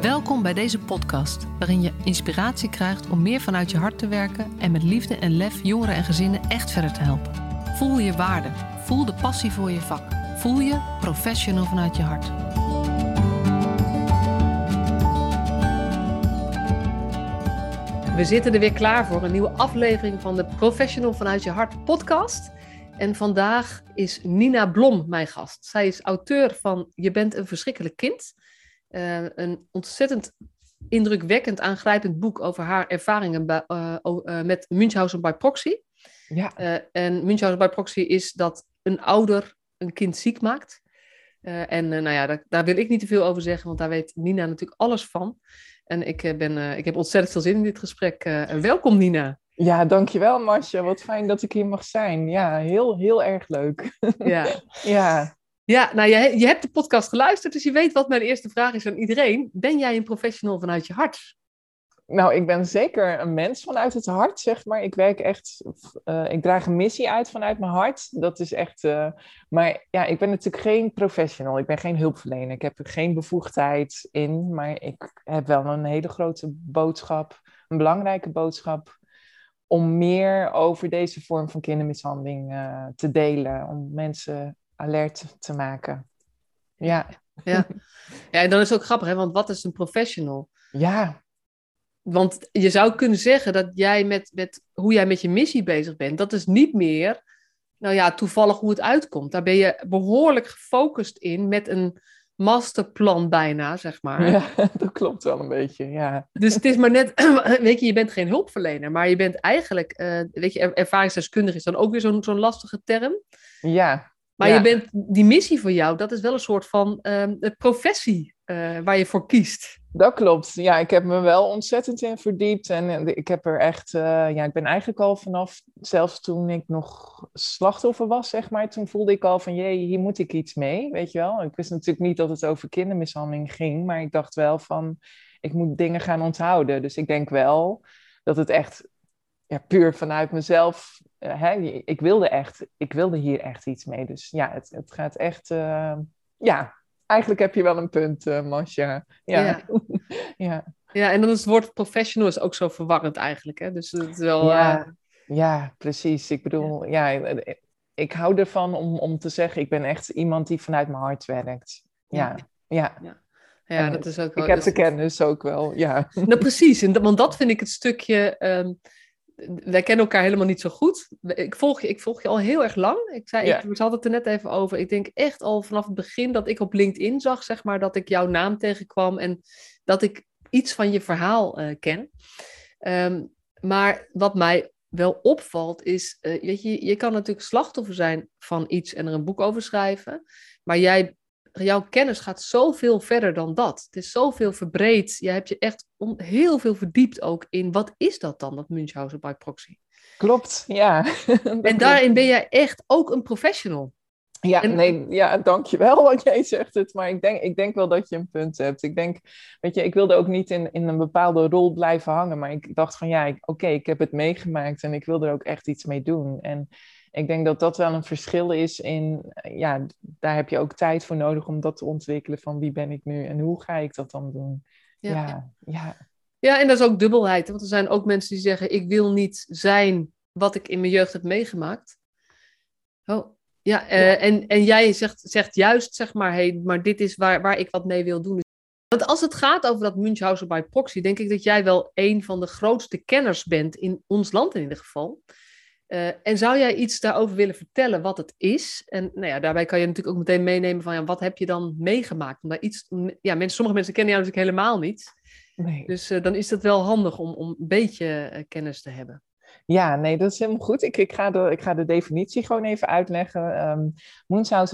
Welkom bij deze podcast, waarin je inspiratie krijgt om meer vanuit je hart te werken en met liefde en lef jongeren en gezinnen echt verder te helpen. Voel je waarde, voel de passie voor je vak, voel je professional vanuit je hart. We zitten er weer klaar voor een nieuwe aflevering van de Professional vanuit je hart podcast. En vandaag is Nina Blom mijn gast. Zij is auteur van Je bent een verschrikkelijk kind. Uh, een ontzettend indrukwekkend, aangrijpend boek over haar ervaringen bij, uh, uh, met Münchhausen by proxy. Ja. en Münchhausen by proxy is dat een ouder een kind ziek maakt. en nou ja, daar, daar, wil ik niet te veel over zeggen, want daar weet Nina natuurlijk alles van. En ik, ben, ik heb ontzettend veel zin in dit gesprek. welkom Nina. Ja, dankjewel Marcia. Wat fijn dat ik hier mag zijn. Ja, heel, heel erg leuk. Ja. ja. Ja, nou, je, je hebt de podcast geluisterd, dus je weet wat mijn eerste vraag is aan iedereen. Ben jij een professional vanuit je hart? Nou, ik ben zeker een mens vanuit het hart, zeg maar. Ik werk echt, uh, ik draag een missie uit vanuit mijn hart. Dat is echt, uh, maar ja, ik ben natuurlijk geen professional. Ik ben geen hulpverlener. Ik heb er geen bevoegdheid in, maar ik heb wel een hele grote boodschap, een belangrijke boodschap om meer over deze vorm van kindermishandeling uh, te delen. Om mensen alert te maken. Ja. Ja. ja, en dan is het ook grappig, hè? want wat is een professional? Ja. Want je zou kunnen zeggen dat jij met, met hoe jij met je missie bezig bent, dat is niet meer, nou ja, toevallig hoe het uitkomt. Daar ben je behoorlijk gefocust in met een masterplan bijna, zeg maar. Ja, dat klopt wel een beetje, ja. Dus het is maar net, weet je, je bent geen hulpverlener, maar je bent eigenlijk, uh, weet je, ervaringsdeskundig is dan ook weer zo'n zo'n lastige term. Ja, maar je bent, die missie voor jou, dat is wel een soort van um, professie uh, waar je voor kiest. Dat klopt. Ja, ik heb me wel ontzettend in verdiept. En ik heb er echt, uh, ja, ik ben eigenlijk al vanaf, zelfs toen ik nog slachtoffer was, zeg maar, toen voelde ik al van, jee, hier moet ik iets mee, weet je wel. Ik wist natuurlijk niet dat het over kindermishandeling ging, maar ik dacht wel van, ik moet dingen gaan onthouden. Dus ik denk wel dat het echt ja, puur vanuit mezelf uh, hè, ik wilde echt, ik wilde hier echt iets mee. Dus ja, het, het gaat echt, uh, ja, eigenlijk heb je wel een punt, uh, Masha. Ja. Ja. ja. ja. en dan is het woord professional is ook zo verwarrend eigenlijk, hè? Dus het is wel... Ja, ja precies. Ik bedoel, ja. ik hou ervan om, om te zeggen, ik ben echt iemand die vanuit mijn hart werkt. Ja, ja. ja. ja. dat is ook wel, ik heb de kennis ook wel, ja. Nou, precies. En, want dat vind ik het stukje... Um, wij kennen elkaar helemaal niet zo goed. Ik volg je, ik volg je al heel erg lang. Ik zei, ik, we hadden het er net even over. Ik denk echt al vanaf het begin dat ik op LinkedIn zag, zeg maar, dat ik jouw naam tegenkwam en dat ik iets van je verhaal uh, ken. Um, maar wat mij wel opvalt is, uh, weet je, je kan natuurlijk slachtoffer zijn van iets en er een boek over schrijven. Maar jij jouw kennis gaat zoveel verder dan dat. Het is zoveel verbreed. Je hebt je echt heel veel verdiept ook in wat is dat dan, dat Münchhausen by proxy. Klopt, ja. en daarin ben jij echt ook een professional. Ja, nee, ja, dankjewel wat jij zegt het. Maar ik denk, ik denk wel dat je een punt hebt. Ik denk, weet je, ik wilde ook niet in, in een bepaalde rol blijven hangen. Maar ik dacht van ja, oké, ik heb het meegemaakt en ik wil er ook echt iets mee doen. En ik denk dat dat wel een verschil is in, ja, daar heb je ook tijd voor nodig om dat te ontwikkelen van wie ben ik nu en hoe ga ik dat dan doen. Ja, ja. ja. en dat is ook dubbelheid. Want er zijn ook mensen die zeggen, ik wil niet zijn wat ik in mijn jeugd heb meegemaakt. Oh, ja, uh, En, en jij zegt, zegt juist, zeg maar, hey, maar dit is waar, waar ik wat mee wil doen. Want als het gaat over dat Münchhausen by proxy, denk ik dat jij wel een van de grootste kenners bent in ons land in ieder geval. Uh, en zou jij iets daarover willen vertellen wat het is? En nou ja, daarbij kan je natuurlijk ook meteen meenemen van ja, wat heb je dan meegemaakt? Om daar iets, ja, mensen, sommige mensen kennen jou natuurlijk helemaal niet. Nee. Dus uh, dan is het wel handig om, om een beetje uh, kennis te hebben. Ja, nee, dat is helemaal goed. Ik, ik, ga, de, ik ga de definitie gewoon even uitleggen. Um,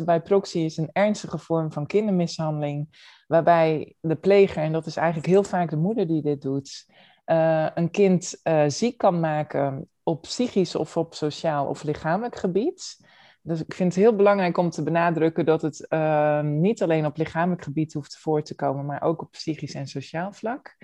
bij proxy is een ernstige vorm van kindermishandeling, waarbij de pleger, en dat is eigenlijk heel vaak de moeder die dit doet, uh, een kind uh, ziek kan maken op psychisch of op sociaal of lichamelijk gebied. Dus ik vind het heel belangrijk om te benadrukken dat het uh, niet alleen op lichamelijk gebied hoeft voor te komen, maar ook op psychisch en sociaal vlak.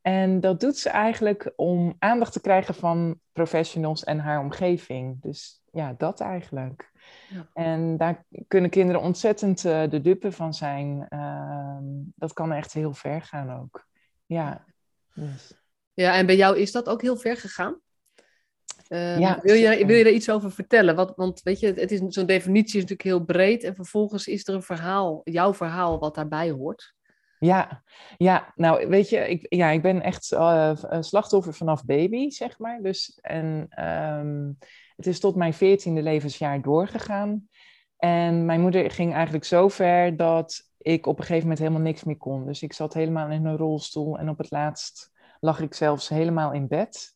En dat doet ze eigenlijk om aandacht te krijgen van professionals en haar omgeving. Dus ja, dat eigenlijk. Ja. En daar kunnen kinderen ontzettend uh, de dupe van zijn. Uh, dat kan echt heel ver gaan ook. Ja. Dus. Ja, en bij jou is dat ook heel ver gegaan? Uh, ja, wil, je, wil je daar iets over vertellen? Wat, want weet je, het is, zo'n definitie is natuurlijk heel breed en vervolgens is er een verhaal, jouw verhaal, wat daarbij hoort. Ja, ja, nou weet je, ik, ja, ik ben echt uh, slachtoffer vanaf baby, zeg maar. Dus, en um, het is tot mijn veertiende levensjaar doorgegaan. En mijn moeder ging eigenlijk zo ver dat ik op een gegeven moment helemaal niks meer kon. Dus ik zat helemaal in een rolstoel en op het laatst lag ik zelfs helemaal in bed.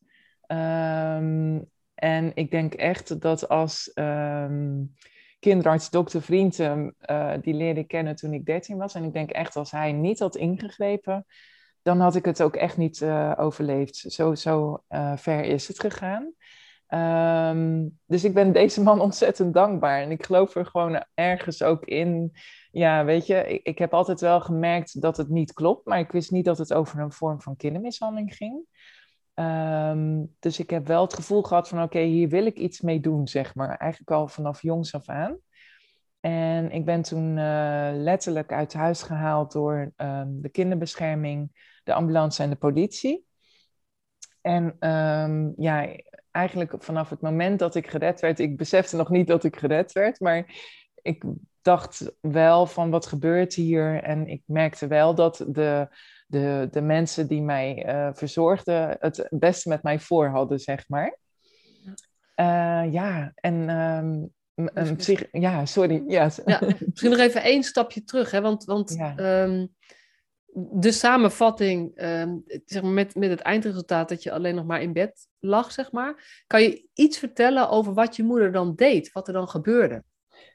Um, en ik denk echt dat als um, kinderarts, dokter Vrienden, uh, die leerde kennen toen ik 13 was. En ik denk echt als hij niet had ingegrepen, dan had ik het ook echt niet uh, overleefd. Zo, zo uh, ver is het gegaan. Um, dus ik ben deze man ontzettend dankbaar. En ik geloof er gewoon ergens ook in. Ja, weet je, ik, ik, heb altijd wel gemerkt dat het niet klopt, maar ik wist niet dat het over een vorm van kindermishandeling ging. Um, dus ik heb wel het gevoel gehad van oké, hier wil ik iets mee doen, zeg maar. Eigenlijk al vanaf jongs af aan. En ik ben toen uh, letterlijk uit huis gehaald door um, de kinderbescherming, de ambulance en de politie. En um, ja, eigenlijk vanaf het moment dat ik gered werd, ik besefte nog niet dat ik gered werd, maar ik dacht wel van wat gebeurt hier? En ik merkte wel dat de, de, de mensen die mij uh, verzorgden het beste met mij voor hadden, zeg maar. Uh, ja, en um, een psych ja, sorry. Ja. ja. misschien nog even één stapje terug, hè? want, want ja. um, de samenvatting um, zeg maar met, met het eindresultaat dat je alleen nog maar in bed lag, zeg maar. Kan je iets vertellen over wat je moeder dan deed, wat er dan gebeurde?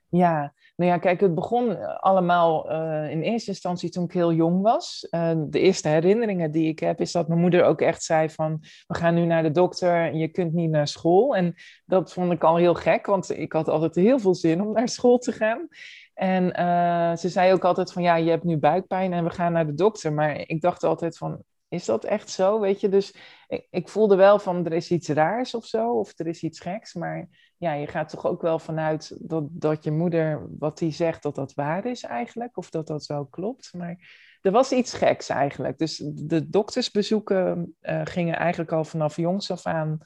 Ja, nou ja, kijk, het begon eh, allemaal uh, in eerste instantie toen ik heel jong was. Uh, de eerste herinneringen die ik heb, is dat mijn moeder ook echt zei van... we gaan nu naar de dokter en je kunt niet naar school. En dat vond ik al heel gek, want ik had altijd heel veel zin om naar school te gaan. En ze zei ook altijd van, ja, je hebt nu buikpijn en we gaan naar de dokter. Maar ik dacht altijd van, is dat echt zo, weet je? Dus ik, ik, voelde wel van, er is iets raars of zo, of er is iets geks. Maar ja, je gaat toch ook wel vanuit dat, dat je moeder, wat die zegt, dat dat waar is eigenlijk. Of dat dat zo klopt. Maar er was iets geks eigenlijk. Dus de doktersbezoeken uh, gingen eigenlijk al vanaf jongs af aan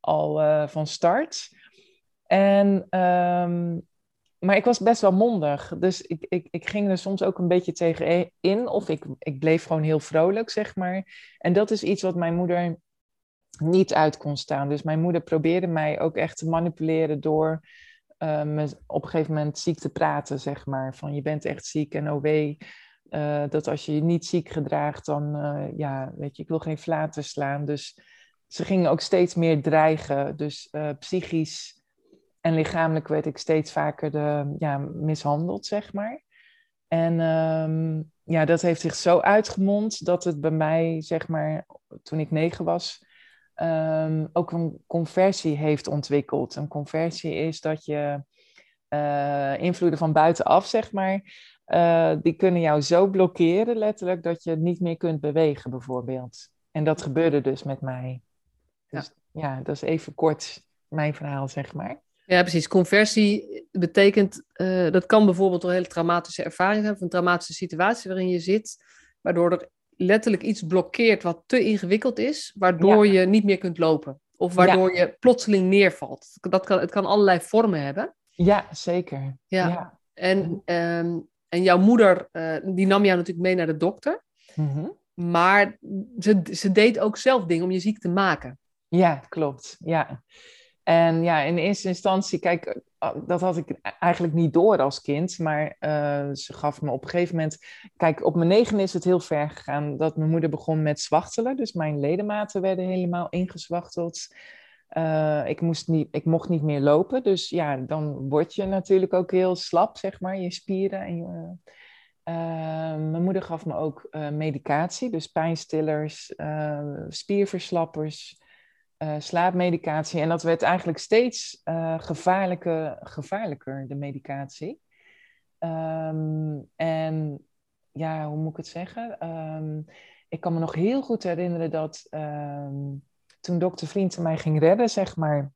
al uh, van start. En um, maar ik was best wel mondig. Dus ik, ik, ik ging er soms ook een beetje tegen in. Of ik, ik bleef gewoon heel vrolijk, zeg maar. En dat is iets wat mijn moeder niet uit kon staan. Dus mijn moeder probeerde mij ook echt te manipuleren door uh, me op een gegeven moment ziek te praten, zeg maar. Van je bent echt ziek en oh wee. Uh, dat als je je niet ziek gedraagt, dan, uh, ja, weet je, ik wil geen flaten slaan. Dus ze gingen ook steeds meer dreigen. Dus psychisch en lichamelijk werd ik steeds vaker de, ja, mishandeld, zeg maar. En um, ja, dat heeft zich zo uitgemond dat het bij mij, zeg maar, toen ik negen was, um, ook een conversie heeft ontwikkeld. Een conversie is dat je uh, invloeden van buitenaf, zeg maar, uh, die kunnen jou zo blokkeren, letterlijk, dat je niet meer kunt bewegen, bijvoorbeeld. En dat gebeurde dus met mij. Dus ja, ja dat is even kort mijn verhaal, zeg maar. Ja, precies. Conversie betekent, uh, dat kan bijvoorbeeld een hele traumatische ervaring zijn, of een traumatische situatie waarin je zit, waardoor er letterlijk iets blokkeert wat te ingewikkeld is, waardoor je niet meer kunt lopen. Of waardoor je plotseling neervalt. Dat kan, het kan allerlei vormen hebben. Ja, zeker. Ja. ja. En, um, en jouw moeder, uh, die nam jou natuurlijk mee naar de dokter. Mm -hmm. Maar ze, ze deed ook zelf dingen om je ziek te maken. Ja, klopt. Ja. En ja, in eerste instantie, kijk, eh, dat had ik eigenlijk niet door als kind. Maar uh, ze gaf me op een gegeven moment. Kijk, op mijn negen is het heel ver gegaan dat mijn moeder begon met zwachtelen. Dus mijn ledematen werden helemaal ingezwachteld. Uh, ik, moest niet, ik mocht niet meer lopen. Dus ja, dan word je natuurlijk ook heel slap, zeg maar, je spieren. En mijn moeder gaf me ook medicatie, dus pijnstillers, spierverslappers uh, slaapmedicatie. En dat werd eigenlijk steeds uh, gevaarlijker, gevaarlijker, de medicatie. Um, en ja, hoe moet ik het zeggen? Um, ik kan me nog heel goed herinneren dat um, toen dokter Vriend mij ging redden, zeg maar,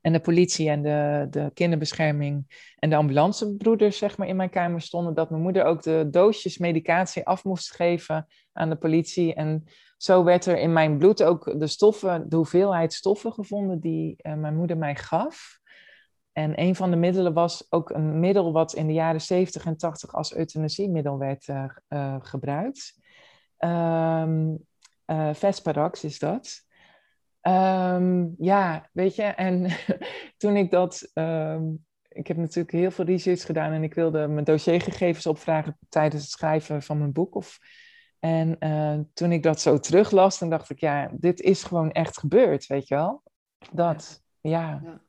En de politie en de, de kinderbescherming en de ambulancebroeders zeg maar, in mijn kamer stonden. Dat mijn moeder ook de doosjes medicatie af moest geven aan de politie. En zo werd er in mijn bloed ook de stoffen, de hoeveelheid stoffen gevonden die uh, mijn moeder mij gaf. En een van de middelen was ook een middel wat in de jaren 70 en 80 als euthanasiemiddel werd uh, uh, gebruikt. Um, Vesparax is dat. Um, ja, weet je, en toen ik dat. Um, ik heb natuurlijk heel veel research gedaan en ik wilde mijn dossiergegevens opvragen tijdens het schrijven van mijn boek. Of, en uh, toen ik dat zo teruglas, dan dacht ik, ja, dit is gewoon echt gebeurd, weet je wel? Dat, ja. ja.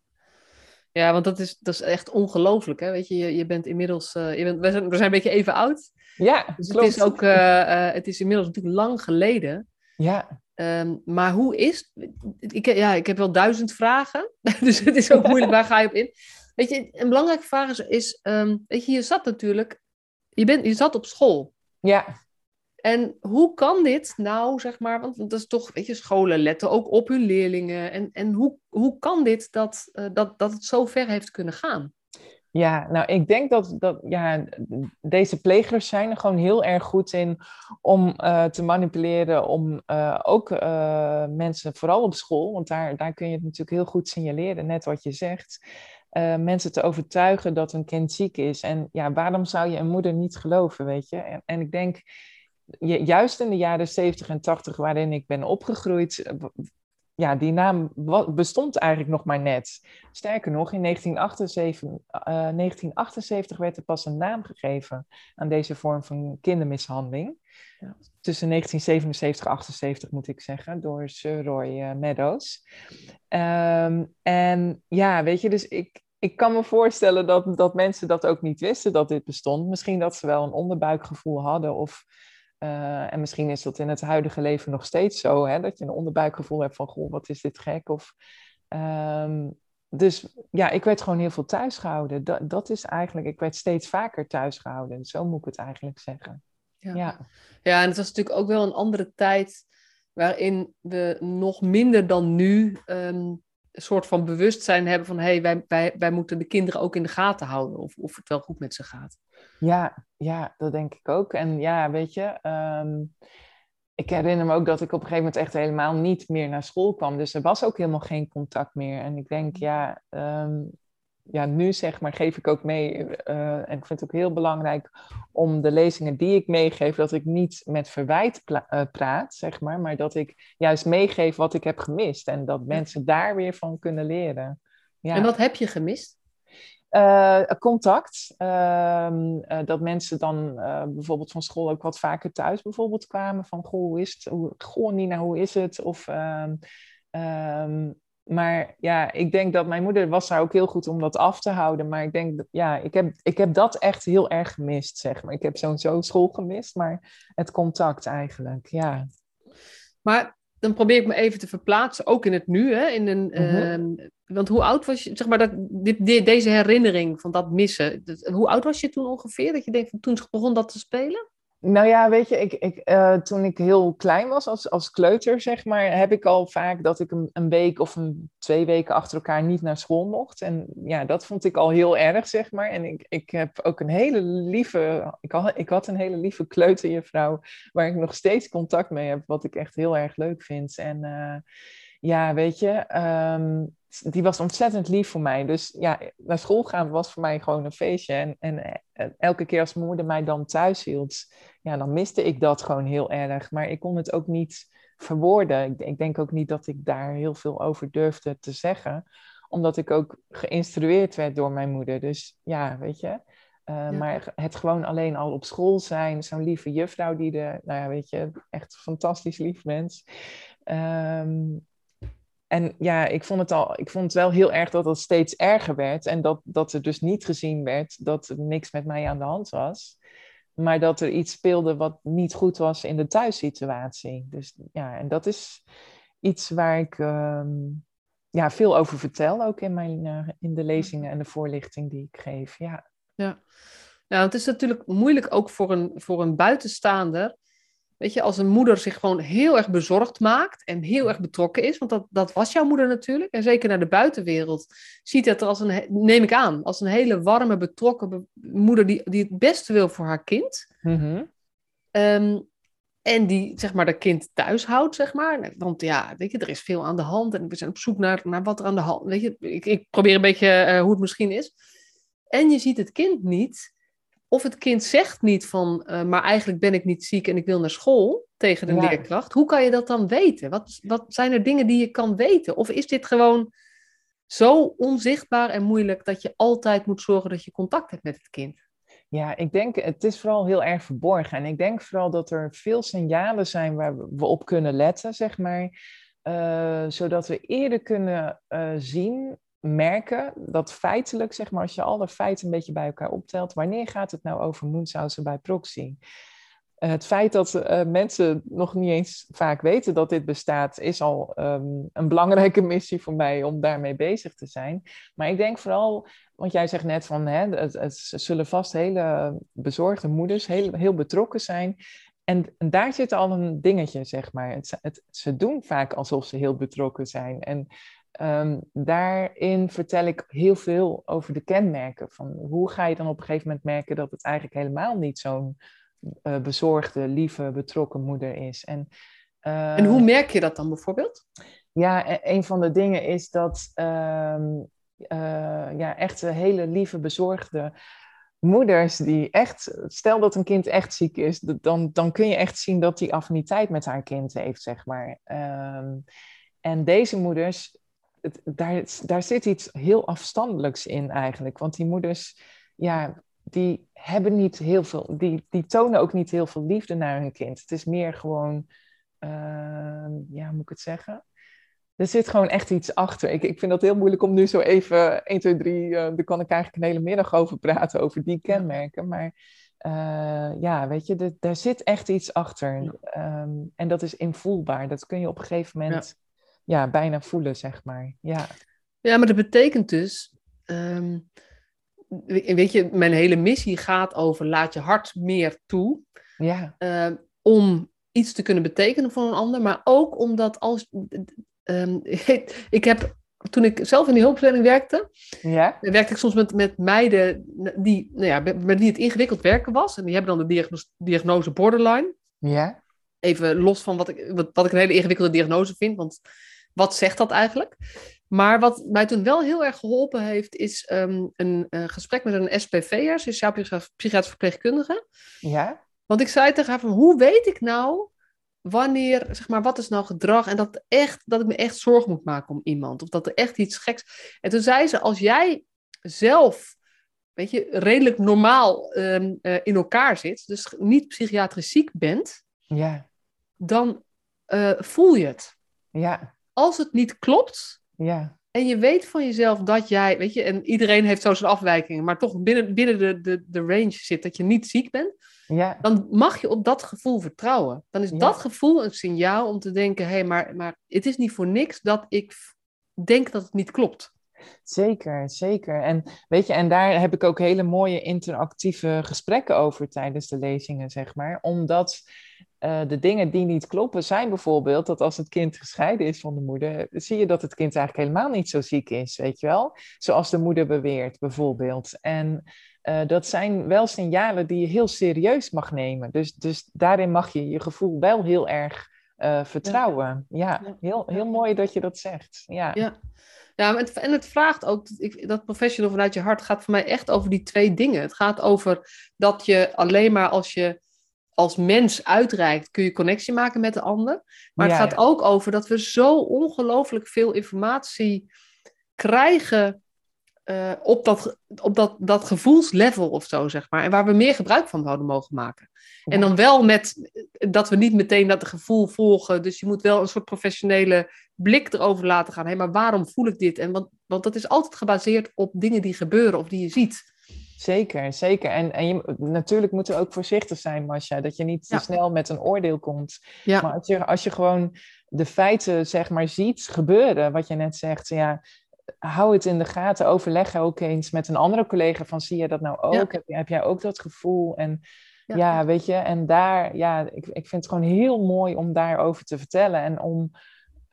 ja. want dat is, dat is echt ongelooflijk, hè? Weet je, je, je bent inmiddels, uh, je bent, we, zijn, we zijn een beetje even oud. Ja, dus klopt. het is ook, uh, het is inmiddels natuurlijk lang geleden. Ja. Um, maar hoe is. Ik, ja, ik heb wel duizend vragen. dus het is ook moeilijk. Waar ga je op in? Weet je, een belangrijke vraag is. is um, weet je, je zat natuurlijk. Je, bent, je zat op school. Ja. En hoe kan dit nou, zeg maar. Want dat is toch. Weet je, scholen letten ook op hun leerlingen. En, en hoe, hoe kan dit dat, uh, dat, dat het zo ver heeft kunnen gaan? Ja, nou, ik denk dat, dat ja, deze plegers zijn er gewoon heel erg goed in om uh, te manipuleren, om uh, ook mensen, vooral op school, want daar, daar kun je het natuurlijk heel goed signaleren, net wat je zegt, mensen te overtuigen dat een kind ziek is. En ja, waarom zou je een moeder niet geloven, weet je? En, en ik denk, juist in de jaren 70 en 80 waarin ik ben opgegroeid, ja, die naam bestond eigenlijk nog maar net. Sterker nog, in 1978, uh, 1978 werd er pas een naam gegeven aan deze vorm van kindermishandeling. Ja. Tussen 1977 en 78 moet ik zeggen, door Sir Roy uh, Meadows. Um, en ja, weet je, dus ik, ik kan me voorstellen dat, dat mensen dat ook niet wisten dat dit bestond. Misschien dat ze wel een onderbuikgevoel hadden of uh, en misschien is dat in het huidige leven nog steeds zo, hè, dat je een onderbuikgevoel hebt van, goh, wat is dit gek? Of, um, dus ja, ik werd gewoon heel veel thuis gehouden. Dat, dat is eigenlijk, ik werd steeds vaker thuis gehouden. Zo moet ik het eigenlijk zeggen. Ja. ja. Ja. en het was natuurlijk ook wel een andere tijd waarin we nog minder dan nu um, een soort van bewustzijn hebben van, hé, hey, wij, wij, wij moeten de kinderen ook in de gaten houden of, of het wel goed met ze gaat. Ja, ja, dat denk ik ook. En ja, weet je, um, ik herinner me ook dat ik op een gegeven moment echt helemaal niet meer naar school kwam. Dus er was ook helemaal geen contact meer. En ik denk, ja, um, ja nu zeg maar geef ik ook mee. Uh, en ik vind het ook heel belangrijk om de lezingen die ik meegeef, dat ik niet met verwijt uh, praat, zeg maar. Maar dat ik juist meegeef wat ik heb gemist. En dat mensen daar weer van kunnen leren. Ja. En wat heb je gemist? Uh, contact. Uh, uh, dat mensen dan bijvoorbeeld van school ook wat vaker thuis bijvoorbeeld kwamen. Van, goh, hoe is het? Goh, Nina, hoe is het? Of, um, maar ja, ik denk dat mijn moeder was daar ook heel goed om dat af te houden. Maar ik denk, dat, ja, ik heb, ik heb dat echt heel erg gemist, zeg maar. Ik heb sowieso school gemist, maar het contact eigenlijk, ja. Maar dan probeer ik me even te verplaatsen, ook in het nu. Hè? In een, mm-hmm. uh, want hoe oud was je, zeg maar, dat, dit, deze herinnering van dat missen, dat, hoe oud was je toen ongeveer? Dat je denkt, van toen begon dat te spelen? Nou ja, weet je, ik, ik, uh, toen ik heel klein was, als, als kleuter, zeg maar, heb ik al vaak dat ik een, een week of een, twee weken achter elkaar niet naar school mocht. En ja, dat vond ik al heel erg, zeg maar. En ik, ik heb ook een hele lieve, ik had, ik had een hele lieve kleuterjuffrouw, waar ik nog steeds contact mee heb, wat ik echt heel erg leuk vind. En uh, ja, weet je, um, die was ontzettend lief voor mij. Dus ja, naar school gaan was voor mij gewoon een feestje. En, en, en elke keer als moeder mij dan thuis hield, ja, dan miste ik dat gewoon heel erg. Maar ik kon het ook niet verwoorden. Ik, ik denk ook niet dat ik daar heel veel over durfde te zeggen, omdat ik ook geïnstrueerd werd door mijn moeder. Dus ja, weet je. Uh, ja. Maar het gewoon alleen al op school zijn, zo'n lieve juffrouw die de, nou ja, weet je, echt fantastisch lief mens. Um, en ja, ik vond het al, ik vond het wel heel erg dat het steeds erger werd. En dat, dat er dus niet gezien werd dat er niks met mij aan de hand was. Maar dat er iets speelde wat niet goed was in de thuissituatie. Dus ja, en dat is iets waar ik um, ja, veel over vertel, ook in, mijn, uh, in de lezingen en de voorlichting die ik geef. Ja, ja. ja het is natuurlijk moeilijk ook voor een, voor een buitenstaander Weet je, als een moeder zich gewoon heel erg bezorgd maakt en heel erg betrokken is, want dat, dat was jouw moeder natuurlijk, en zeker naar de buitenwereld, ziet het er als een, neem ik aan, als een hele warme, betrokken moeder die, die het beste wil voor haar kind. Mhm. Ehm, en die, zeg maar, dat kind thuis houdt, zeg maar. Want ja, weet je, er is veel aan de hand en we zijn op zoek naar, naar wat er aan de hand Weet je, ik, ik probeer een beetje uh, hoe het misschien is. En je ziet het kind niet of het kind zegt niet van, uh, maar eigenlijk ben ik niet ziek en ik wil naar school tegen de ja. leerkracht. Hoe kan je dat dan weten? Wat, wat zijn er dingen die je kan weten? Of is dit gewoon zo onzichtbaar en moeilijk dat je altijd moet zorgen dat je contact hebt met het kind? Ja, ik denk, het is vooral heel erg verborgen. En ik denk vooral dat er veel signalen zijn waar we op kunnen letten, zeg maar. Uh, zodat we eerder kunnen uh, zien merken dat feitelijk, zeg maar, als je alle feiten een beetje bij elkaar optelt, wanneer gaat het nou over moensausen bij proxy? Het feit dat uh, mensen nog niet eens vaak weten dat dit bestaat, is al um, een belangrijke missie voor mij om daarmee bezig te zijn. Maar ik denk vooral, want jij zegt net van, hè, het, het zullen vast hele bezorgde moeders heel, heel betrokken zijn. En, en, daar zit al een dingetje, zeg maar. Het, het, ze doen vaak alsof ze heel betrokken zijn. En um, daarin vertel ik heel veel over de kenmerken. Van hoe ga je dan op een gegeven moment merken dat het eigenlijk helemaal niet zo'n uh, bezorgde, lieve, betrokken moeder is. En, uh, en hoe merk je dat dan bijvoorbeeld? Ja, e-, een van de dingen is dat um, uh, ja, echt hele lieve, bezorgde moeders die echt, stel dat een kind echt ziek is, dan, dan kun je echt zien dat die affiniteit met haar kind heeft, zeg maar. Um, en deze moeders het, daar, daar zit iets heel afstandelijks in eigenlijk. Want die moeders, ja, die hebben niet heel veel, die, die tonen ook niet heel veel liefde naar hun kind. Het is meer gewoon, uh, ja, hoe moet ik het zeggen? Er zit gewoon echt iets achter. Ik, ik vind dat heel moeilijk om nu zo even 1, 2, 3, uh, daar kan ik eigenlijk een hele middag over praten, over die kenmerken. Maar uh, ja, weet je, de, daar zit echt iets achter. Ja. Um, en dat is invoelbaar. Dat kun je op een gegeven moment... Ja ja, bijna voelen, zeg maar. Ja, ja maar dat betekent dus. Um, weet je, mijn hele missie gaat over laat je hart meer toe. Ja. Um, om iets te kunnen betekenen voor een ander, maar ook omdat als. Um, ik heb toen ik zelf in die hulpverlening werkte, ja. werkte ik soms met, met meiden die, nou ja, met wie het ingewikkeld werken was. En die hebben dan de diagnose, diagnose borderline. Ja. Even los van wat ik, wat, wat ik een hele ingewikkelde diagnose vind. Want wat zegt dat eigenlijk? Maar wat mij toen wel heel erg geholpen heeft, is um, een uh, gesprek met een SPV'er, sociaal psychiatrisch verpleegkundige. Ja. Want ik zei tegen haar van, hoe weet ik nou wanneer, zeg maar, wat is nou gedrag en dat, echt, dat ik me echt zorgen moet maken om iemand. Of dat er echt iets geks... En toen zei ze, als jij zelf, weet je, redelijk normaal um, uh, in elkaar zit, dus niet psychiatrisch ziek bent, ja. dan uh, voel je het. Ja als het niet klopt, ja. en je weet van jezelf dat jij, weet je, en iedereen heeft zo zijn afwijkingen, maar toch binnen, binnen de, de, de range zit dat je niet ziek bent, ja. dan mag je op dat gevoel vertrouwen. Dan is ja. dat gevoel een signaal om te denken, hé, hey, maar, maar het is niet voor niks dat ik denk dat het niet klopt. Zeker, zeker. En weet je, en daar heb ik ook hele mooie interactieve gesprekken over tijdens de lezingen, zeg maar. Omdat uh, de dingen die niet kloppen zijn bijvoorbeeld dat als het kind gescheiden is van de moeder, zie je dat het kind eigenlijk helemaal niet zo ziek is, weet je wel? Zoals de moeder beweert, bijvoorbeeld. En uh, dat zijn wel signalen die je heel serieus mag nemen. Dus, dus daarin mag je je gevoel wel heel erg uh, vertrouwen. Ja, ja. Heel, heel mooi dat je dat zegt. Ja. ja. Ja, en het vraagt ook, ik, dat professional vanuit je hart gaat voor mij echt over die twee dingen. Het gaat over dat je alleen maar als je als mens uitreikt, kun je connectie maken met de ander. Maar het gaat ja. ook over dat we zo ongelooflijk veel informatie krijgen uh, op, dat, op dat, dat gevoelslevel of zo, zeg maar. En waar we meer gebruik van zouden mogen maken. En dan wel met dat we niet meteen dat gevoel volgen. Dus je moet wel een soort professionele blik erover laten gaan. Hé, hey, maar waarom voel ik dit? En want, want dat is altijd gebaseerd op dingen die gebeuren of die je ziet. Zeker, zeker. En, en je, natuurlijk moeten we ook voorzichtig zijn, Masha, dat je niet te ja. snel met een oordeel komt. Ja. Maar als je, als je gewoon de feiten, zeg maar, ziet gebeuren, wat je net zegt, ja, hou het in de gaten, overleg ook eens met een andere collega van, zie je dat nou ook? Ja. Heb, heb, jij ook dat gevoel? En Ja. weet je, en daar, ja, ik, ik vind het gewoon heel mooi om daarover te vertellen en om,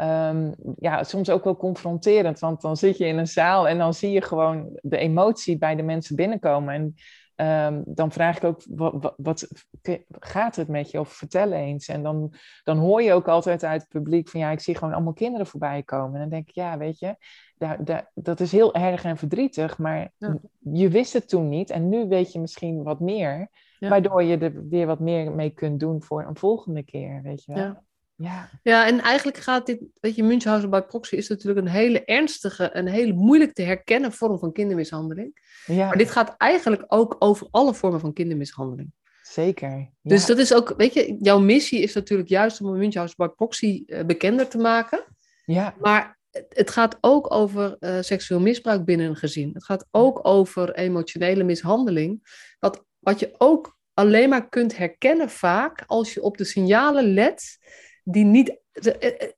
um, ja, soms ook wel confronterend, want dan zit je in een zaal en dan zie je gewoon de emotie bij de mensen binnenkomen. En um, dan vraag ik ook, wat, wat, gaat het met je? Of vertel eens. En dan, dan hoor je ook altijd uit het publiek van, ja, ik zie gewoon allemaal kinderen voorbij komen. En dan denk ik, ja, weet je, daar, daar, dat is heel erg en verdrietig, maar je wist het toen niet en nu weet je misschien wat meer. Waardoor je er weer wat meer mee kunt doen voor een volgende keer, weet je wel. Ja. Ja. ja, en eigenlijk gaat dit, weet je, Münchhausen bij proxy is natuurlijk een hele ernstige, een hele moeilijk te herkennen vorm van kindermishandeling. Ja. Maar dit gaat eigenlijk ook over alle vormen van kindermishandeling. Zeker. Ja. Dus dat is ook, weet je, jouw missie is natuurlijk juist om Münchhausen bij proxy uh, bekender te maken. Ja. Maar het gaat ook over uh, seksueel misbruik binnen een gezin. Het gaat ook over emotionele mishandeling. Wat wat je ook alleen maar kunt herkennen vaak als je op de signalen let die niet.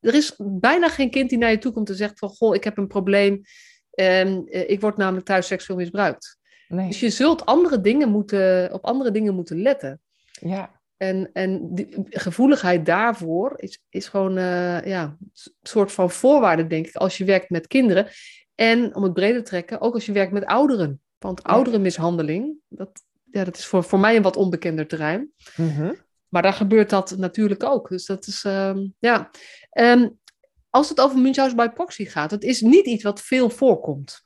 Er is bijna geen kind die naar je toe komt en zegt van goh, ik heb een probleem. En eh, ik word namelijk thuis seksueel misbruikt. Nee. Dus je zult andere dingen moeten, op andere dingen moeten letten. Ja. En, en die gevoeligheid daarvoor is, is gewoon uh, ja, een soort van voorwaarde, denk ik, als je werkt met kinderen. En om het breder te trekken, ook als je werkt met ouderen. Want ouderenmishandeling, dat, ja, dat is voor, voor mij een wat onbekender terrein. Mhm. Maar daar gebeurt dat natuurlijk ook. Dus dat is, uh, ja. Um, als het over Munchausen by proxy gaat, het is niet iets wat veel voorkomt.